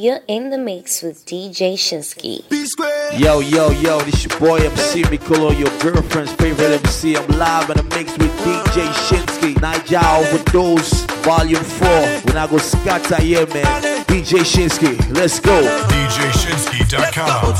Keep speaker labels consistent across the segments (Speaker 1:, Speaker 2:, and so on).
Speaker 1: You're in the mix with DJ Shinski.
Speaker 2: Yo, yo, yo, this your boy MC Mikolo, your girlfriend's favorite MC. I'm live in the mix with DJ Shinski. Naija Overdose, Volume 4. When I go scatter, yeah, man. DJ Shinski, let's go.
Speaker 3: DJ
Speaker 4: Shinski.com.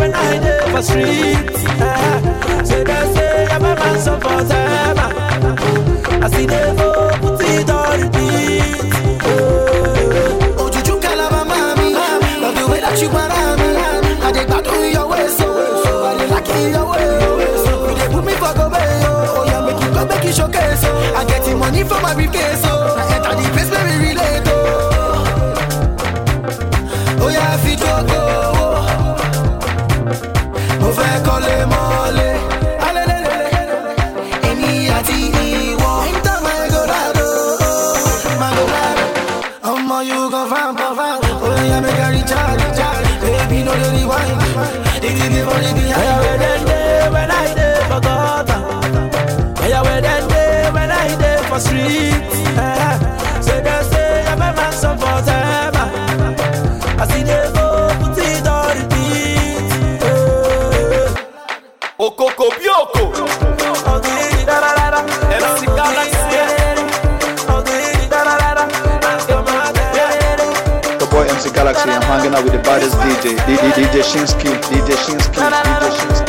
Speaker 4: when I hit the street. Uh, say they say I'm a man so for. I see they go put it on repeat. Oh,
Speaker 5: Ojuju Calabar, mommy, love the way that you want me. I dey gbadun your waist, so I dey like your waist. You dey put me for go away, oh, oh yeah, make it go make it showcase, so I get the money for my briefcase, so I enter the place where we.
Speaker 6: hanging out with the baddest DJ, DJ Shinski, DJ Shinski, DJ
Speaker 4: Shinski.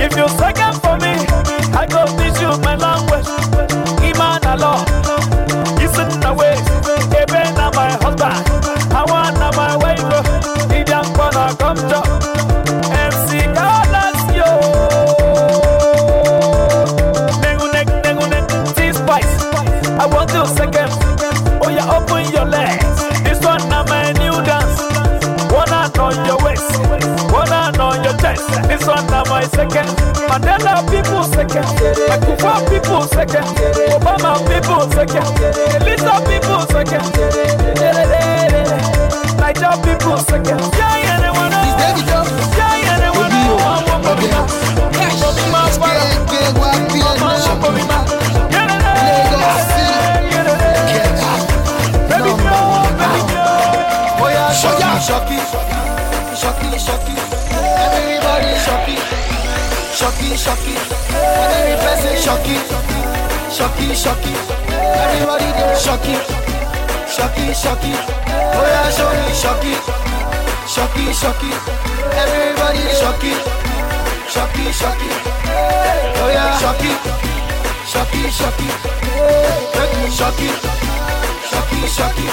Speaker 4: If you sekem for me, I go teach you my language. Iman Allah, listen away, Eben and my husband. Mandela people sekem, Kufa people sekem, Obama people sekem, Elita people sekem, Niger people sekem. Yeah, yeah, they wanna.
Speaker 5: Shocky. When every person shoki, shoki, shoki. Everybody they shoki, shoki, shoki. Oh yeah, show me shoki, shoki, shoki. Everybody shoki, shoki, shoki. Oh yeah, shoki, shoki, shoki. Make me shoki, shoki, shoki.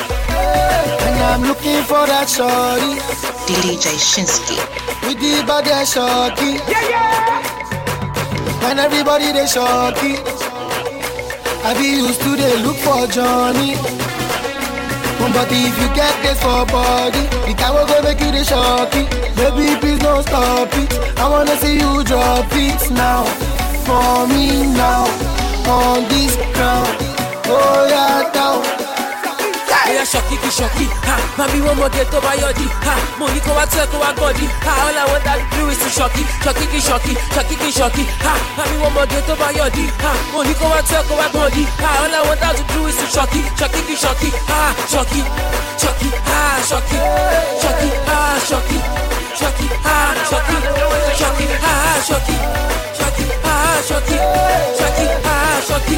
Speaker 5: And I'm looking for that shorty
Speaker 7: DJ Shinski.
Speaker 5: with the body shoki. Yeah, yeah. When everybody they shoki. I be used to they look for Johnny. But if you get this for body, the will go make you the shoki. Baby, please don't stop it. I wanna see you drop it now. For me now. On this ground. Oh yeah, down.
Speaker 8: Oya ṣọ̀kì kì ṣọ̀kì, ha, mami wọ́n mọ̀gẹ́ tó bá yọ̀dí, ha, mo ní kó wá tó ẹ̀ kó wá gọ̀dí, ha, all I want that do is to ṣọ̀kì, ṣọ̀kì kì ṣọ̀kì, ṣọ̀kì kì ṣọ̀kì, ha, mami wọ́n mọ̀gẹ́ tó bá yọ̀dí, ha, mo ní kó wá tó ẹ̀ kó wá gọ̀dí, ha, all I want that do is to ṣọ̀kì, ṣọ̀kì kì ṣọ̀kì, ha, ṣọ̀kì, ṣọ̀kì, ha, ṣọ̀kì, ṣọ̀kì, ha, ṣọ̀kì, ṣọ̀kì, ha, ṣọ̀kì, ṣọ̀kì, ha, ṣọ̀kì, ṣọ̀kì, ha, ṣọ̀kì, ṣọ̀kì, ha, ṣọ̀kì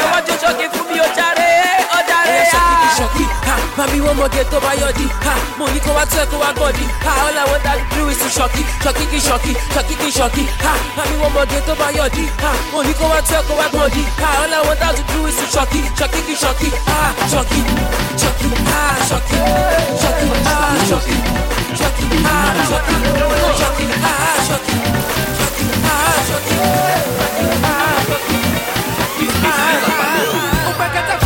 Speaker 8: jó ṣọkí fún mi ó jàre ó jàre yá. ṣọkí kí ṣọkí ha mami wo mọ̀gẹ́ tó bá yọ̀dí ha mo ní kó wá tó ẹ̀ kó wá gọ̀dí ha all I want that do is to ṣọkí ṣọkí kí ṣọkí ṣọkí kí ṣọkí ha mami wo mọ̀gẹ́ tó bá yọ̀dí ha mo ní kó wá tó ẹ̀ kó wá gọ̀dí ha all I want that to do is to ṣọkí ṣọkí kí ṣọkí ha ṣọkí ṣọkí ha ṣọkí ṣọkí ha ṣọkí ṣọkí ha ṣọkí ṣọkí ha ṣọkí ṣọkí ha ṣọkí ha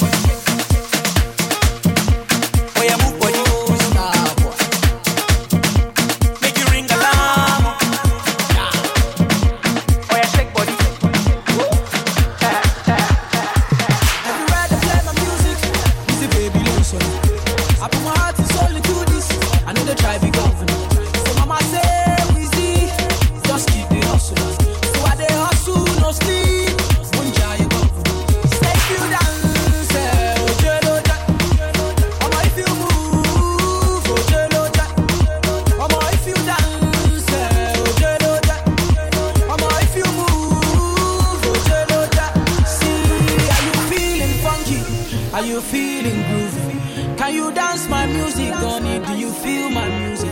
Speaker 9: Are you feeling groovy? Can you dance my music, Donny? Do you feel my music?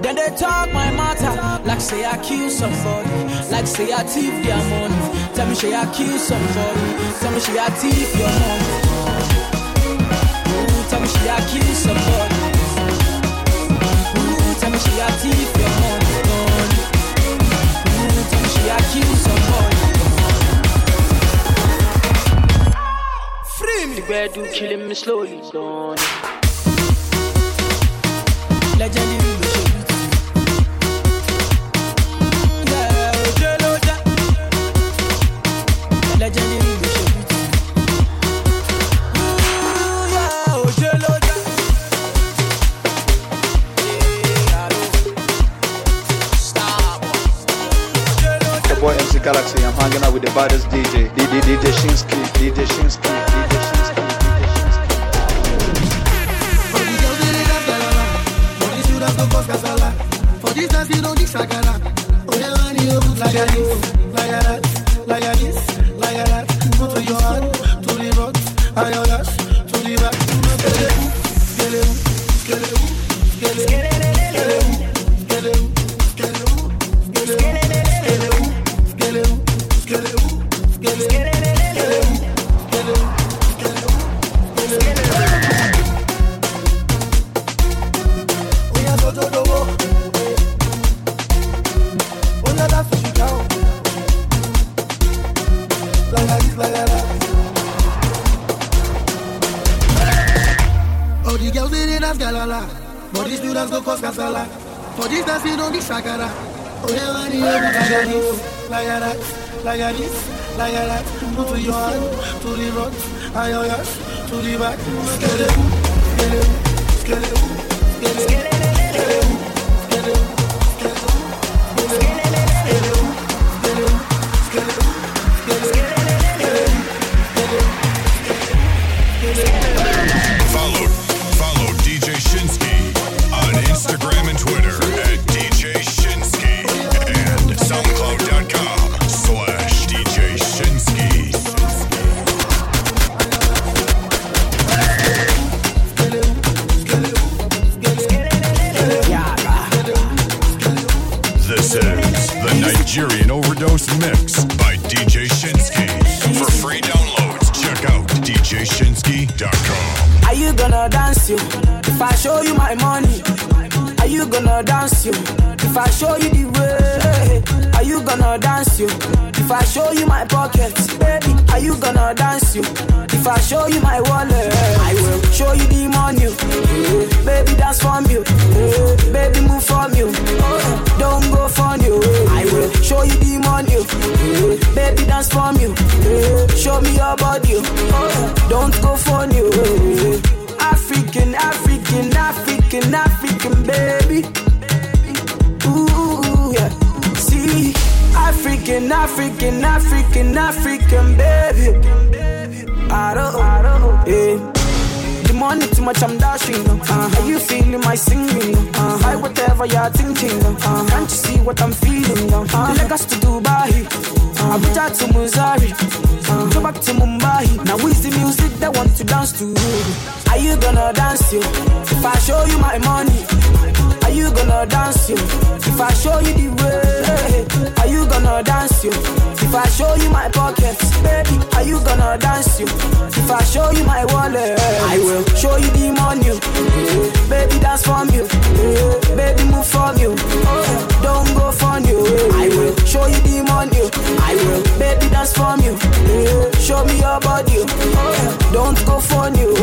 Speaker 9: Then they talk my matter, like say I kill somebody, like say I thief their money. Tell me say I kill somebody, tell me say I thief your money. Ooh, tell me say I kill somebody. Boy. Ojelo ja.
Speaker 6: The boy MC Galaxy, I'm hanging out with the baddest DJ, DJ, DJ Shinski, DJ Shinski, DJ
Speaker 5: Shinski. You don't need shakara. Oh yeah, you oh, put like this, like that, like this, that. Put to your hand, to the rock, and your ass, shakara. Oya wani lagari, lagara, lagari, lagara. Move to your hand, to the ayoya, to the back.
Speaker 3: Skelewu,
Speaker 9: skelewu, skelewu, skelewu. Dance you? If I show you my money, are you gonna dance you? If I show you the way, are you gonna dance you? If I show you my pockets, baby, are you gonna dance you? If I show you my wallet, I will show you the money. eh, Baby, dance from you. eh, Baby, move from you. Oh, Don't go from you. eh, I will show you the money. eh, Baby, dance from you. eh, Show me your body. African, African, African, African, baby. I don't, I don't, yeah. The money too much, I'm dashing. Uh, are you feeling my singing? Uh, I whatever you're thinking. Uh, can't you see what I'm feeling? Uh, Lagos to Dubai, uh, Abuja to Missouri, uh, go back to Mumbai. Now is the music that want to dance to? Are you gonna dance you? If I show you my money, you gonna dance you? If I show you the way, are you gonna dance you? If I show you my pockets, baby, are you gonna dance you? If I show you my wallet, I will show you the money. Baby, dance from you. Baby, move from you. Don't go from you. I will show you the money. I will, baby, dance from you. Show me your body. Don't go from you.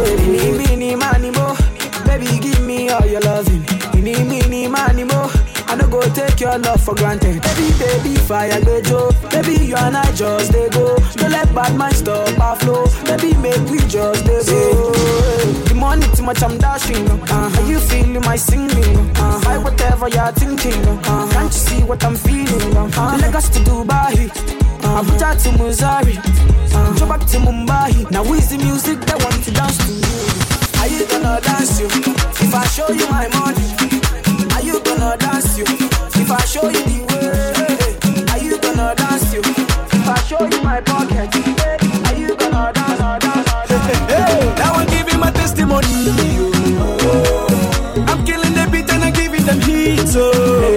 Speaker 9: Baby, give me all your loving. Mini, mini, money, mo. I no go take your love for granted. Baby, baby, fire the Joe. Baby, you and I just they go. Don't let bad mind stop our flow. Baby, make we just they go. The money too much, I'm dashing. Uh, are you feeling my singing? Uh, I whatever you're thinking. Uh, can't you see what I'm feeling? Uh, Lagos to Dubai. Uh, Abuja to Missouri. Uh, go back to Mumbai. Now is the music that want to dance to you? Are you gonna dance you? If I show you my money, are you gonna dance you? If I show you the way, are you gonna dance you? If I show you my pocket, are you gonna dance? dance, dance?
Speaker 2: Hey, now I'm testimony. I'm killing the beat and I'm them heat. Oh.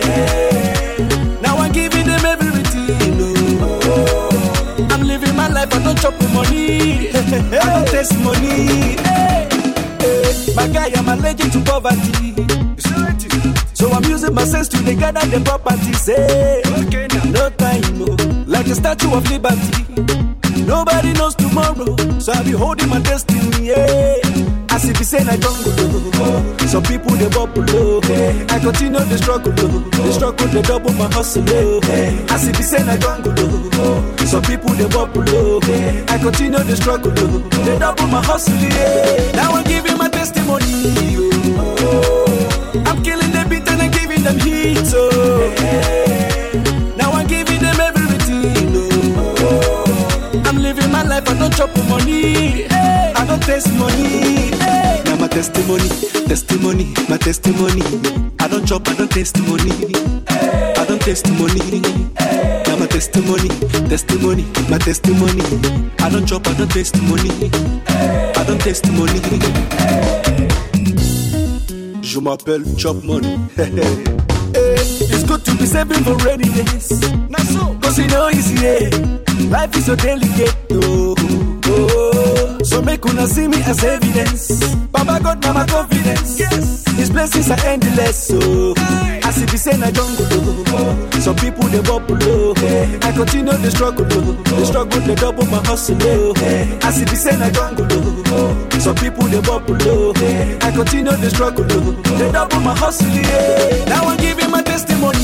Speaker 2: Now I'm them everything. Oh. I'm living my life, I don't chop money. I don't taste money. Hey, guy, I'm allergic to poverty. So I'm using my sense to gather the properties. Hey, no time, no. Like a statue of liberty. Nobody knows tomorrow, so I be holding my destiny. Yeah. As if it's saying I don't go. Some people they bubble low. I continue the struggle. The struggle they double my hustle. oh. As if it's saying I don't go. Some people they bubble low. I continue the struggle. They double my hustle. Yeah. Now I'm giving my testimony. oh. I'm killing the beat and I'm giving them heat. Oh. Now I'm giving them everything. Oh. I'm living my life, I don't chop money. I don't taste money. Testimony, testimony, my testimony. I don't chop, I don't taste money. I don't taste money. Now my testimony, testimony, my testimony. I don't chop, I don't taste money. I don't taste money. Je m'appelle Chop Money. Hey, eh, it's good to be saving for rainy days. Now so, cause you know it's yeah. Life is so delicate. So make una see me as evidence. Baba God, my confidence. Yes, His blessings are endless. Oh. So, as if he say na jungle. Oh. Some people they bubble. Oh. I continue the struggle. Oh. The struggle they double my hustle. Oh. As if he say na jungle. Oh. Some people they bubble. Oh. I continue the struggle. Oh. They double my hustle. Yeah. Now I'm giving my testimony.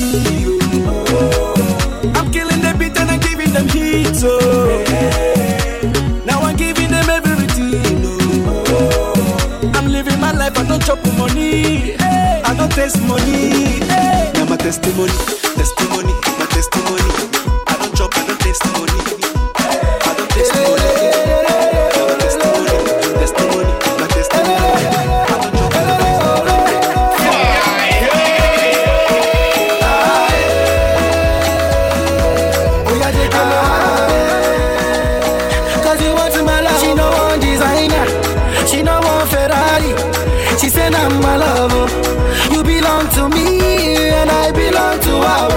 Speaker 2: Oh. I'm killing the beat and I'm giving them heat. Oh. Now chop money. I don't taste money. Now my testimony, testimony, my testimony. My
Speaker 5: love. You belong to me And I belong to her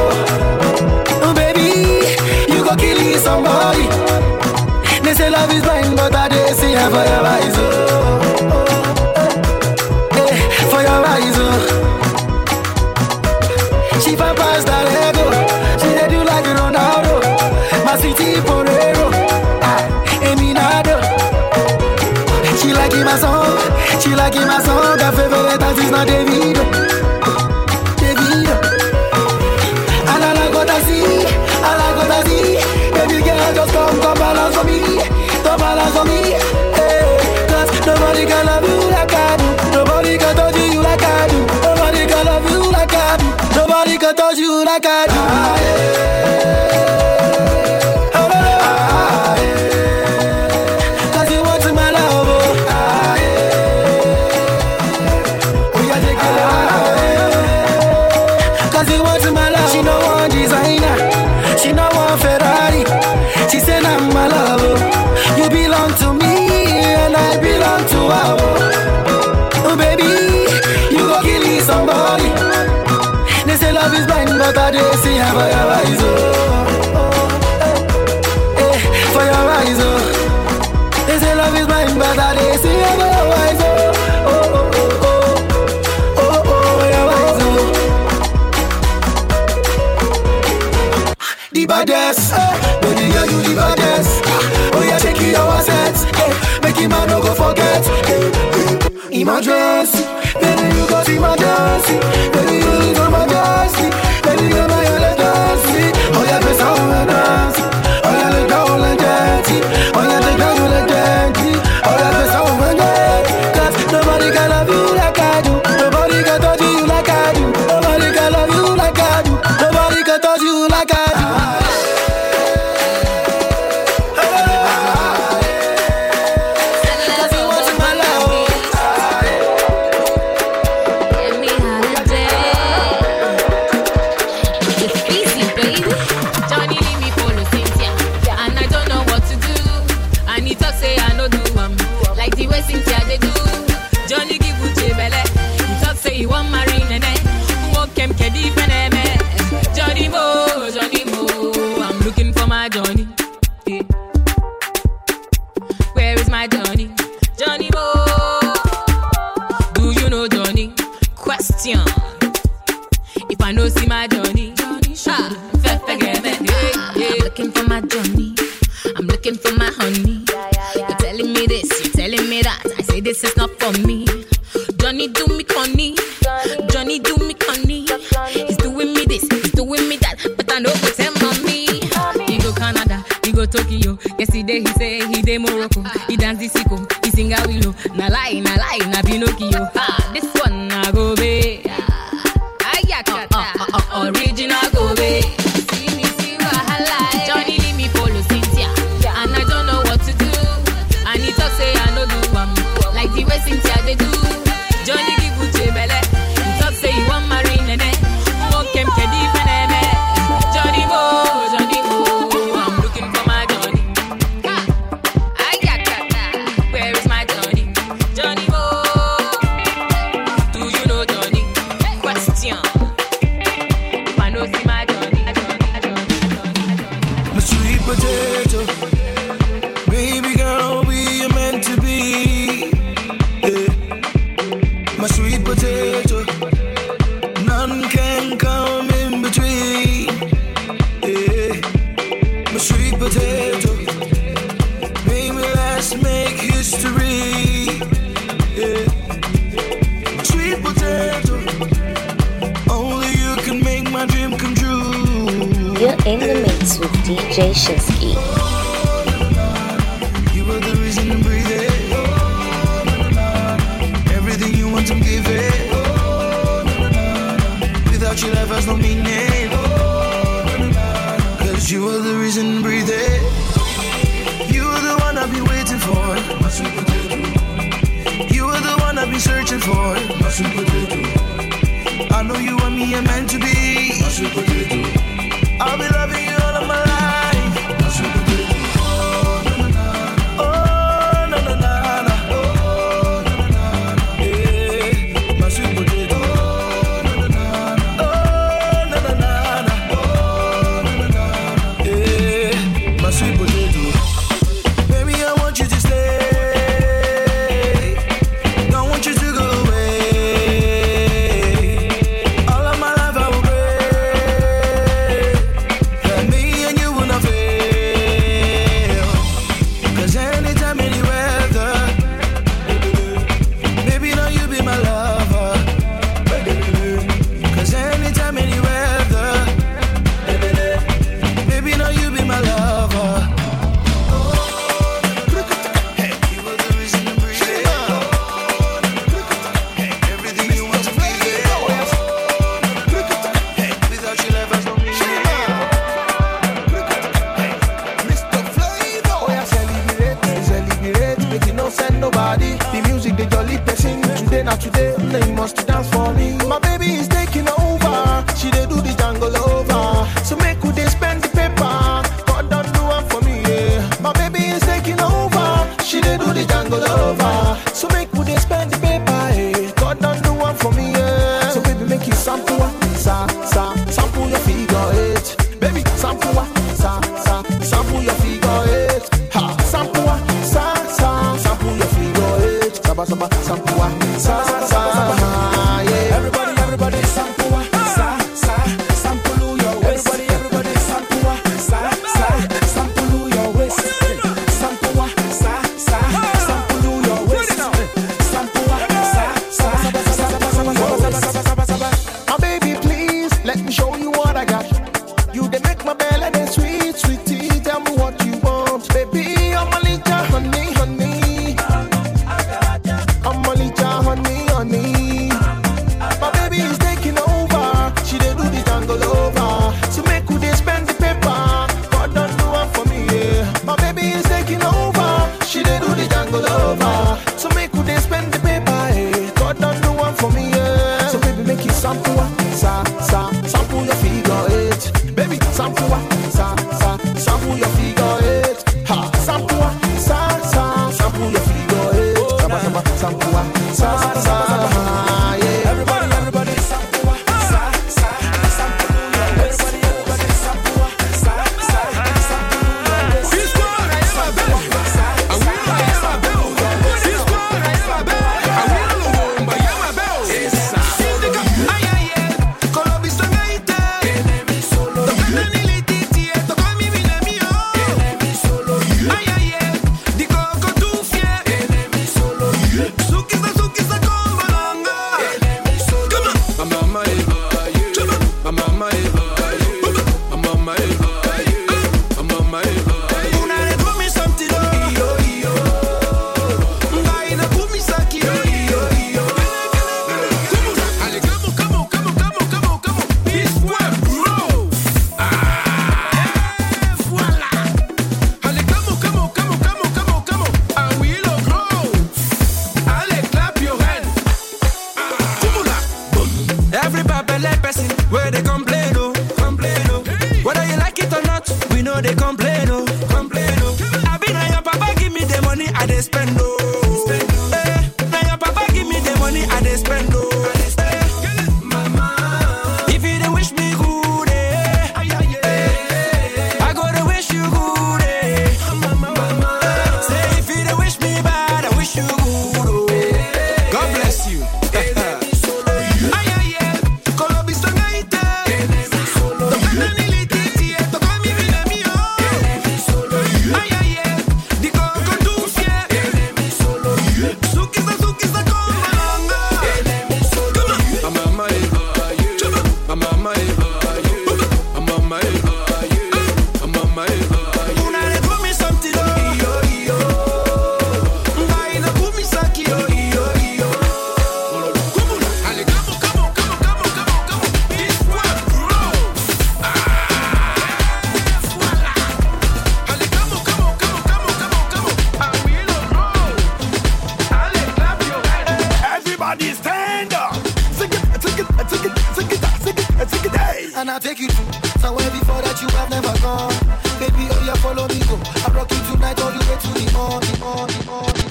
Speaker 5: oh. Baby You go kill somebody They say love is blind But I did see her for your eyes oh. like in my song, I favor that is not a video. fire rise oh, oh hey, hey, fire rise oh. They say love is blind, but they see over your eyes oh, oh, oh, oh, oh, oh, oh, oh fire rise oh. The baddest, eh, baby you the baddest. Ah, oh yeah, take it our sets, hey, make him man no go forget. Hey. In my
Speaker 10: dress, baby you go see my
Speaker 2: dancing.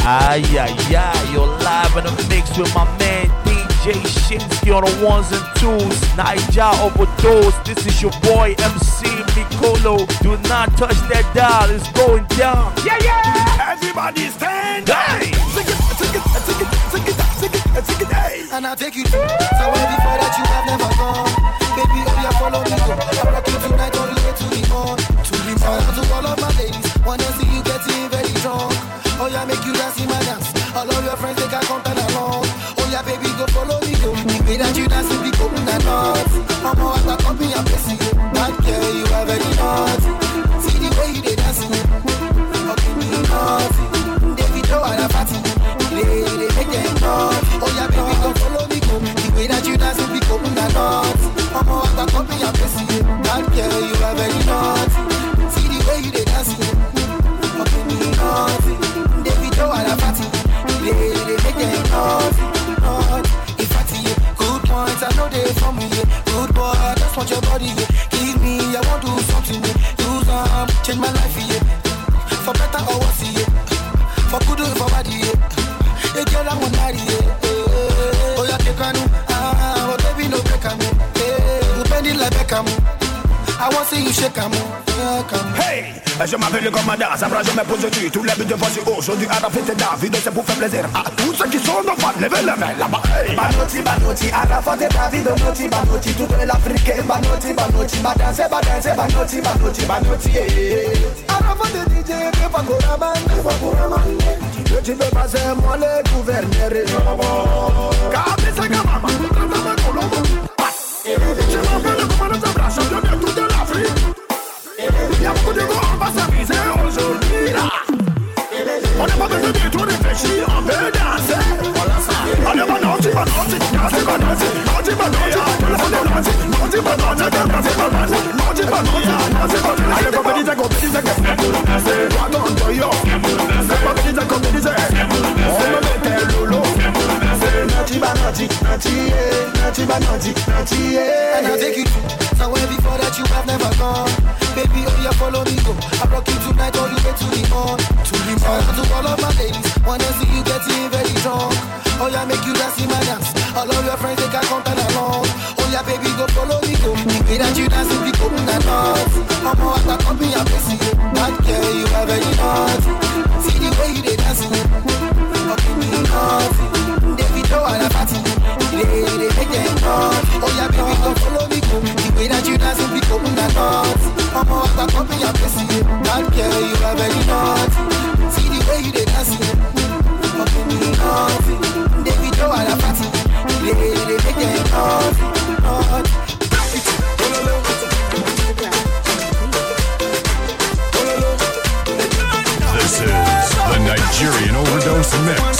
Speaker 11: Ay, ay, ay, you're live in the mix with my man DJ Shinski on the ones and twos. Naija overdose, this is your boy MC Nicolo. Do not touch that dial, it's going down. Yeah, yeah!
Speaker 2: Everybody stand!
Speaker 11: Hey!
Speaker 2: Sing it, sing it, sing it, sing it, sing it, sing it, hey! And I'll take you. So before that you me naughty. David a fatty. Lady, make them naughty. Oh yeah, baby, come follow me, come. The way that you dance. I'm girl, you are very naughty. See the way you dance, me naughty. David a
Speaker 5: fatty. Lady, make them naughty, naughty. If I see good points, I know they for me. Good boy, I just want your body change my life. Yeah. For better or worse. Yeah. For good or for bad. Yeah. Hey, girl, I'm marry. Yeah. Oh, yeah, take on. Ah, oh, baby, no break me. Yeah. You bend it like Beckham. I want to see you shake 'em.
Speaker 2: Hey, je m'appelle le commandant, ça je me pose tu Tous les buts de voici aujourd'hui à la fête David C'est pour faire plaisir à les mains là-bas hey.
Speaker 5: Banotti, Banotti, à la fête David Banotti, Banotti, toute l'Afrique Banotti, Banotti, ma danse, ma danse Banotti yeah. À la DJ, que pas Goraman Que pas Goraman Que tu peux passer moi le gouverneur
Speaker 2: Car c'est que maman, maman, Colombo Je m'appelle le commandant Sabra, champion de toute l'Afrique Y'a beaucoup de gros, on va n'est pas besoin de tout réfléchir, on veut danser Loulou
Speaker 5: Naughty, Naughty, yeah. Naughty, Banotti, Naughty, yeah. And I'll take you to somewhere before that you have never gone I'm you are very naughty See the way you dancing naughty David, oh, I party They, they Naughty
Speaker 9: This is the Nigerian Overdose Mix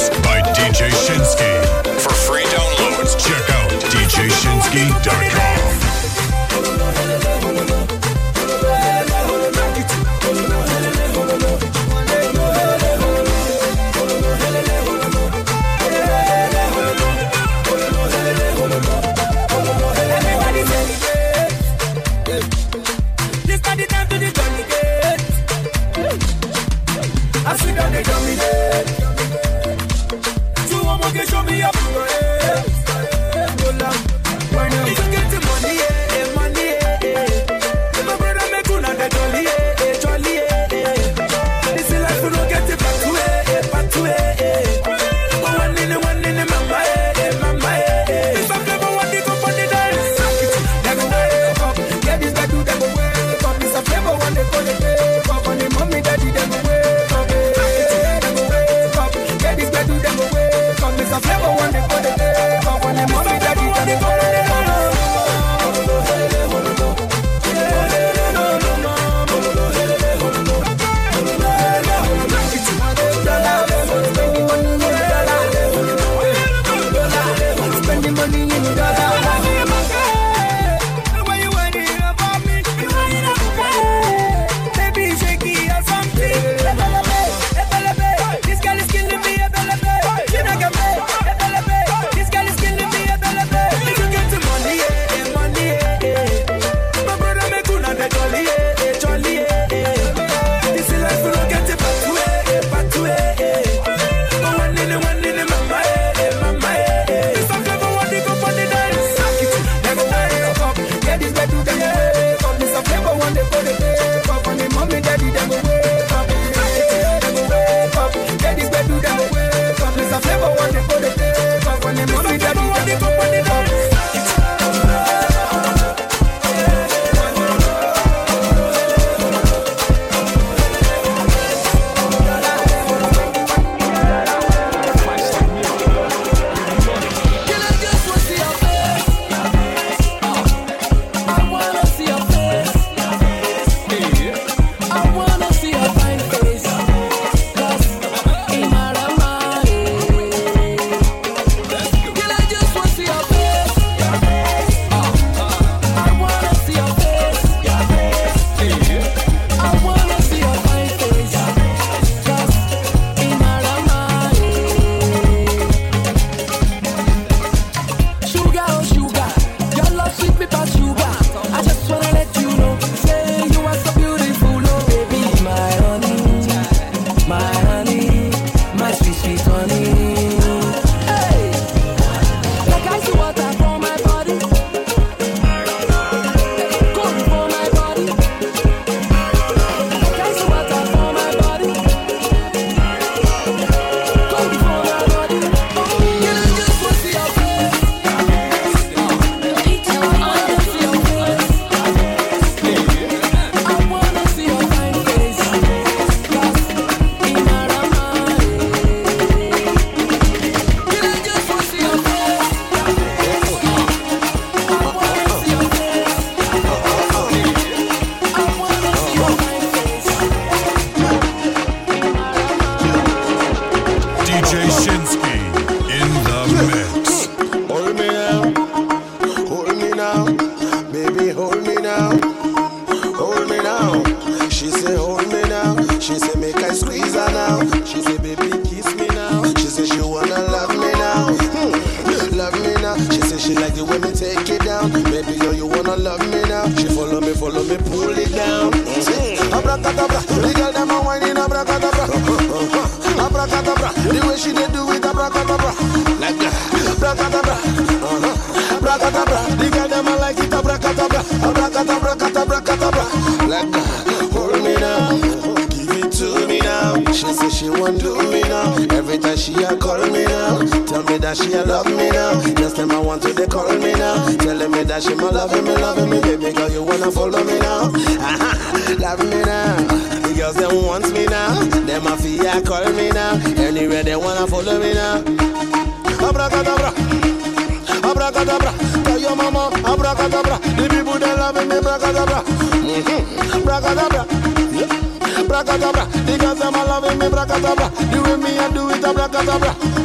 Speaker 12: Hold it down.
Speaker 13: Abracadabra, the girl them a whining abracadabra, abracadabra. The way she dey do it abracadabra, like that, abracadabra, uh-huh. abracadabra. The girl them a like it abracadabra, abracadabra, abracadabra, like that. Hold me now, give it to me now. She say she want do me now. Every time she a call me now that she a love me now. Next time I want to, they call me now. Telling me that she my love me, love me, baby girl, you wanna follow me now. love me now. The girls them wants me now. Them a fear call me now. Anywhere they wanna follow me now. Abracadabra, abracadabra. Tell your mama, abracadabra. The people they love me, abracadabra, mm-hmm. abracadabra. Yeah. Bracadabra, the girls them a loving me,
Speaker 4: bracadabra. You
Speaker 9: way me I
Speaker 14: do it,
Speaker 9: abracadabra.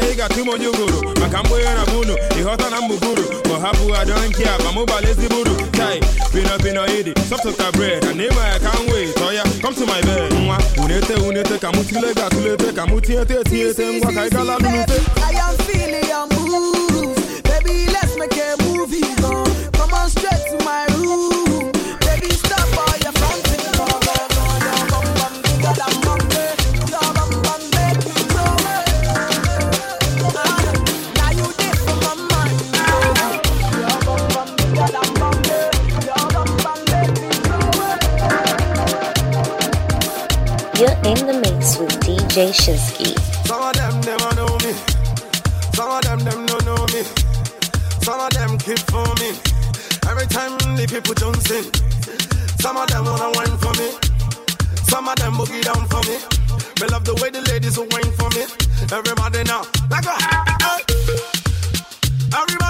Speaker 9: na
Speaker 15: ị ga-atụ maka mgbonye na bụ unu ịghọta na mbụbụrụ ma ọ hapụ adọnki aba mụbala ezigbo uru. Tai binobino idi sọpụta bred na ịma ya ka nwee wee ya. Come to my nwa unete unete ka mụ ga atụlete ka mụ tinyete etinyete ngwa ka ị gala
Speaker 9: baby let's make a movie come on straight to my room
Speaker 1: Audacious
Speaker 2: Some of them never know me. Some of them them don't know me. Some of them keep for me. Every time the people dancing. Some of them wanna wine for me. Some of them boogie down for me. We love the way the ladies who wine for me. Everybody now,
Speaker 16: back
Speaker 17: up. Everybody.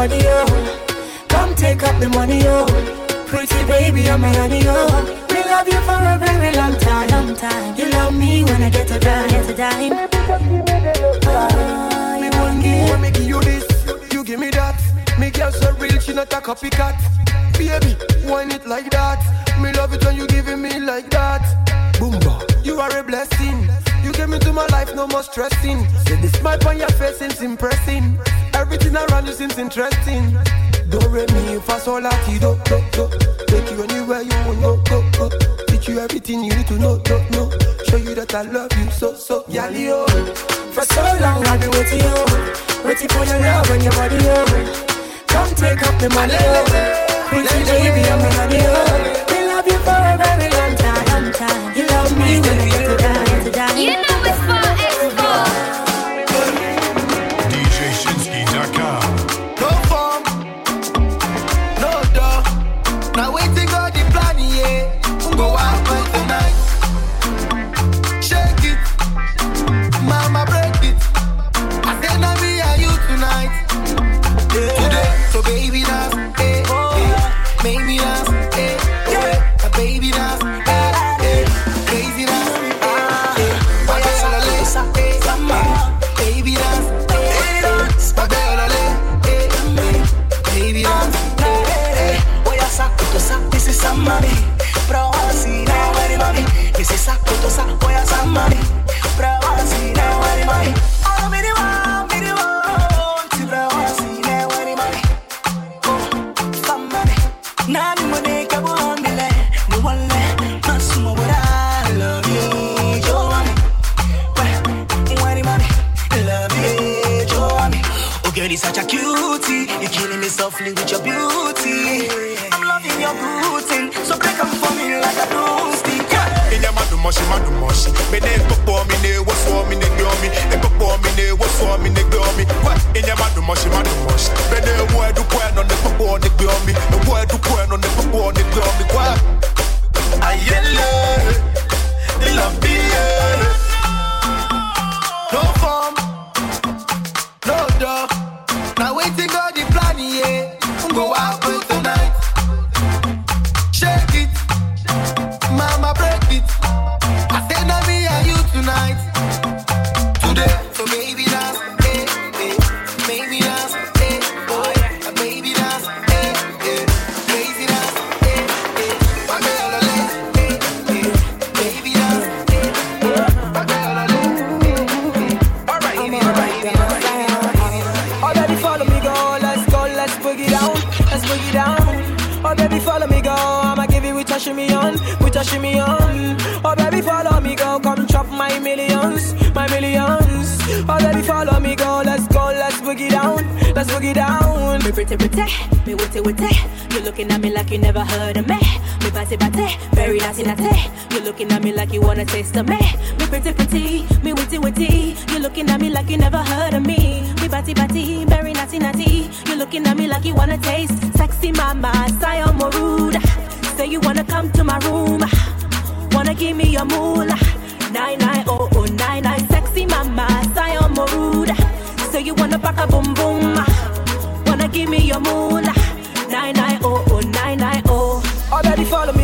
Speaker 17: money, oh.
Speaker 16: Come take up the money, oh. Pretty baby, I'm a honey, oh. We love you for a very long time,
Speaker 17: long time.
Speaker 16: You love me when I get a dime,
Speaker 17: get a dime.
Speaker 16: Oh, ah, you ah, won't give. When me give you this, you give me that. Me girl so real, she not a copycat. Baby, wine it like that. Me love it when you giving me like that. Boomba, you are a blessing. You came into my life, no more stressing. Say the smile on your face is impressing. Everything around you seems interesting. Don't read me fa sol la ti do do do. Take you anywhere you want go go go. Teach you everything you need to know don't know. Show you that I love you so so. Yali oh, for so long I've been waiting oh, waiting for your love and your body oh. Come take up the money put your baby I'm
Speaker 18: in love.
Speaker 19: We love you
Speaker 9: for a
Speaker 20: very long time. You love me when we to die to die. You
Speaker 9: know it's fun.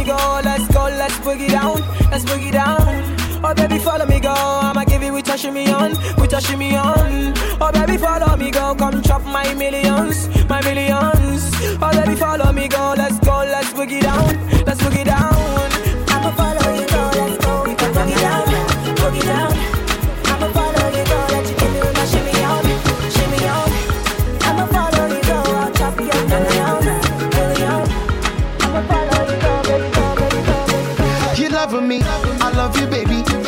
Speaker 9: go, let's go, let's boogie down, let's boogie down. Oh baby, follow me go. I'ma give you with a shimmy on, with a shimmy on. Oh baby, follow me go. Come chop my millions, my millions. Oh baby, follow me go. Let's go, let's boogie down, let's boogie down.
Speaker 20: I'ma follow.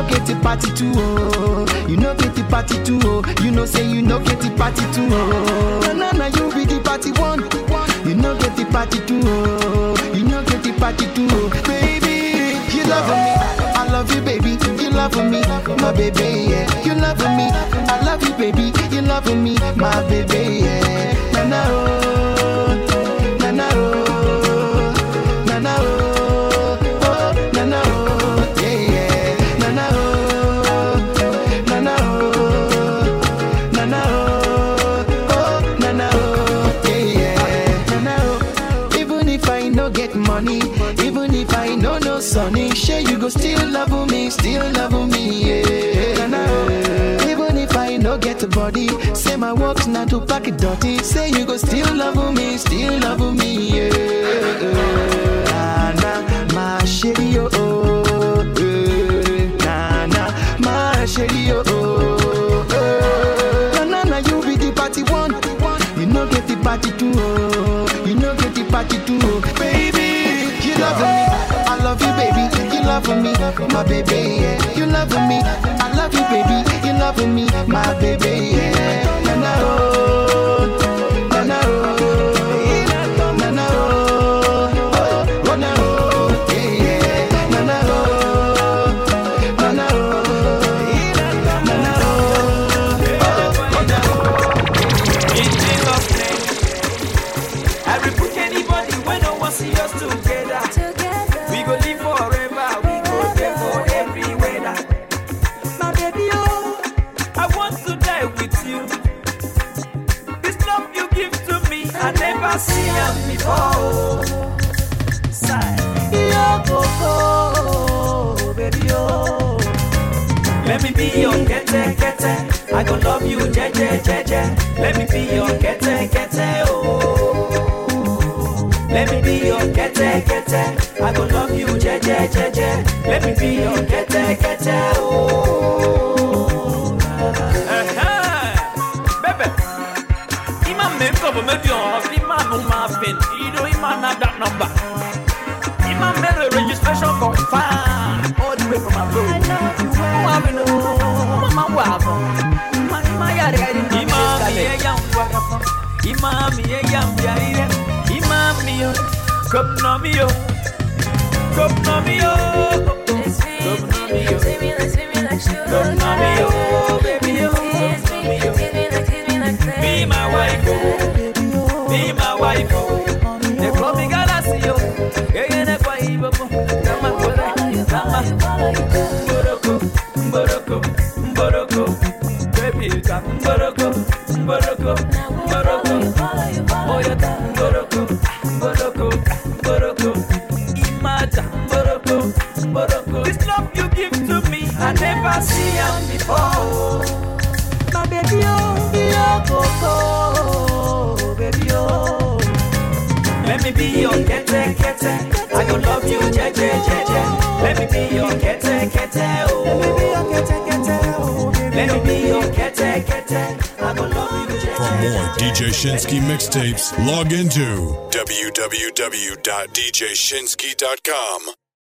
Speaker 5: know get the party too, oh. You know get the party too, oh. You know say you know get the party too, oh. No, no, you be the party one. You know get the party too, oh. You know get the party too, oh. Baby, you love me. I love you, baby. You love me, my baby, yeah. You love me. I love you, baby. You love me, my baby, yeah. Na na oh. my works not to pack it dirty. Say you go still love me, still love me, yeah. love for me, my baby, yeah. You love for me, I love you, baby. You love for me, my baby, yeah.
Speaker 21: I
Speaker 4: gon' love you, jeje jeje. Let me be your kete kete. Oh. Let me be your kete kete. I gon' love you, jeje jeje. Let me be your kete kete. Oh. Bebe, ima make up maybe on ima no muffin. You know ima not that number. Ima make the registration confirm all the way from abroad. Mama no, mama wabo. Mama yare yare. Ima mi e yam warafa. Ima mi e yam yare. Ima mi yo, kop no mi yo, kop no mi yo, kop no mi yo, kop no mi yo, baby yo, kop no mi yo. Be my wife, oh. be my wife. oh. See am before. My baby, oh, yo, go, go, Let me be your kete kete. I gon' love you, je je je je. Let me be your kete kete. Oh. Let me be your kete kete. Oh. Let me be your kete kete. I gon' love you, je
Speaker 3: For more DJ Shinski mixtapes, log into www.djshinski.com.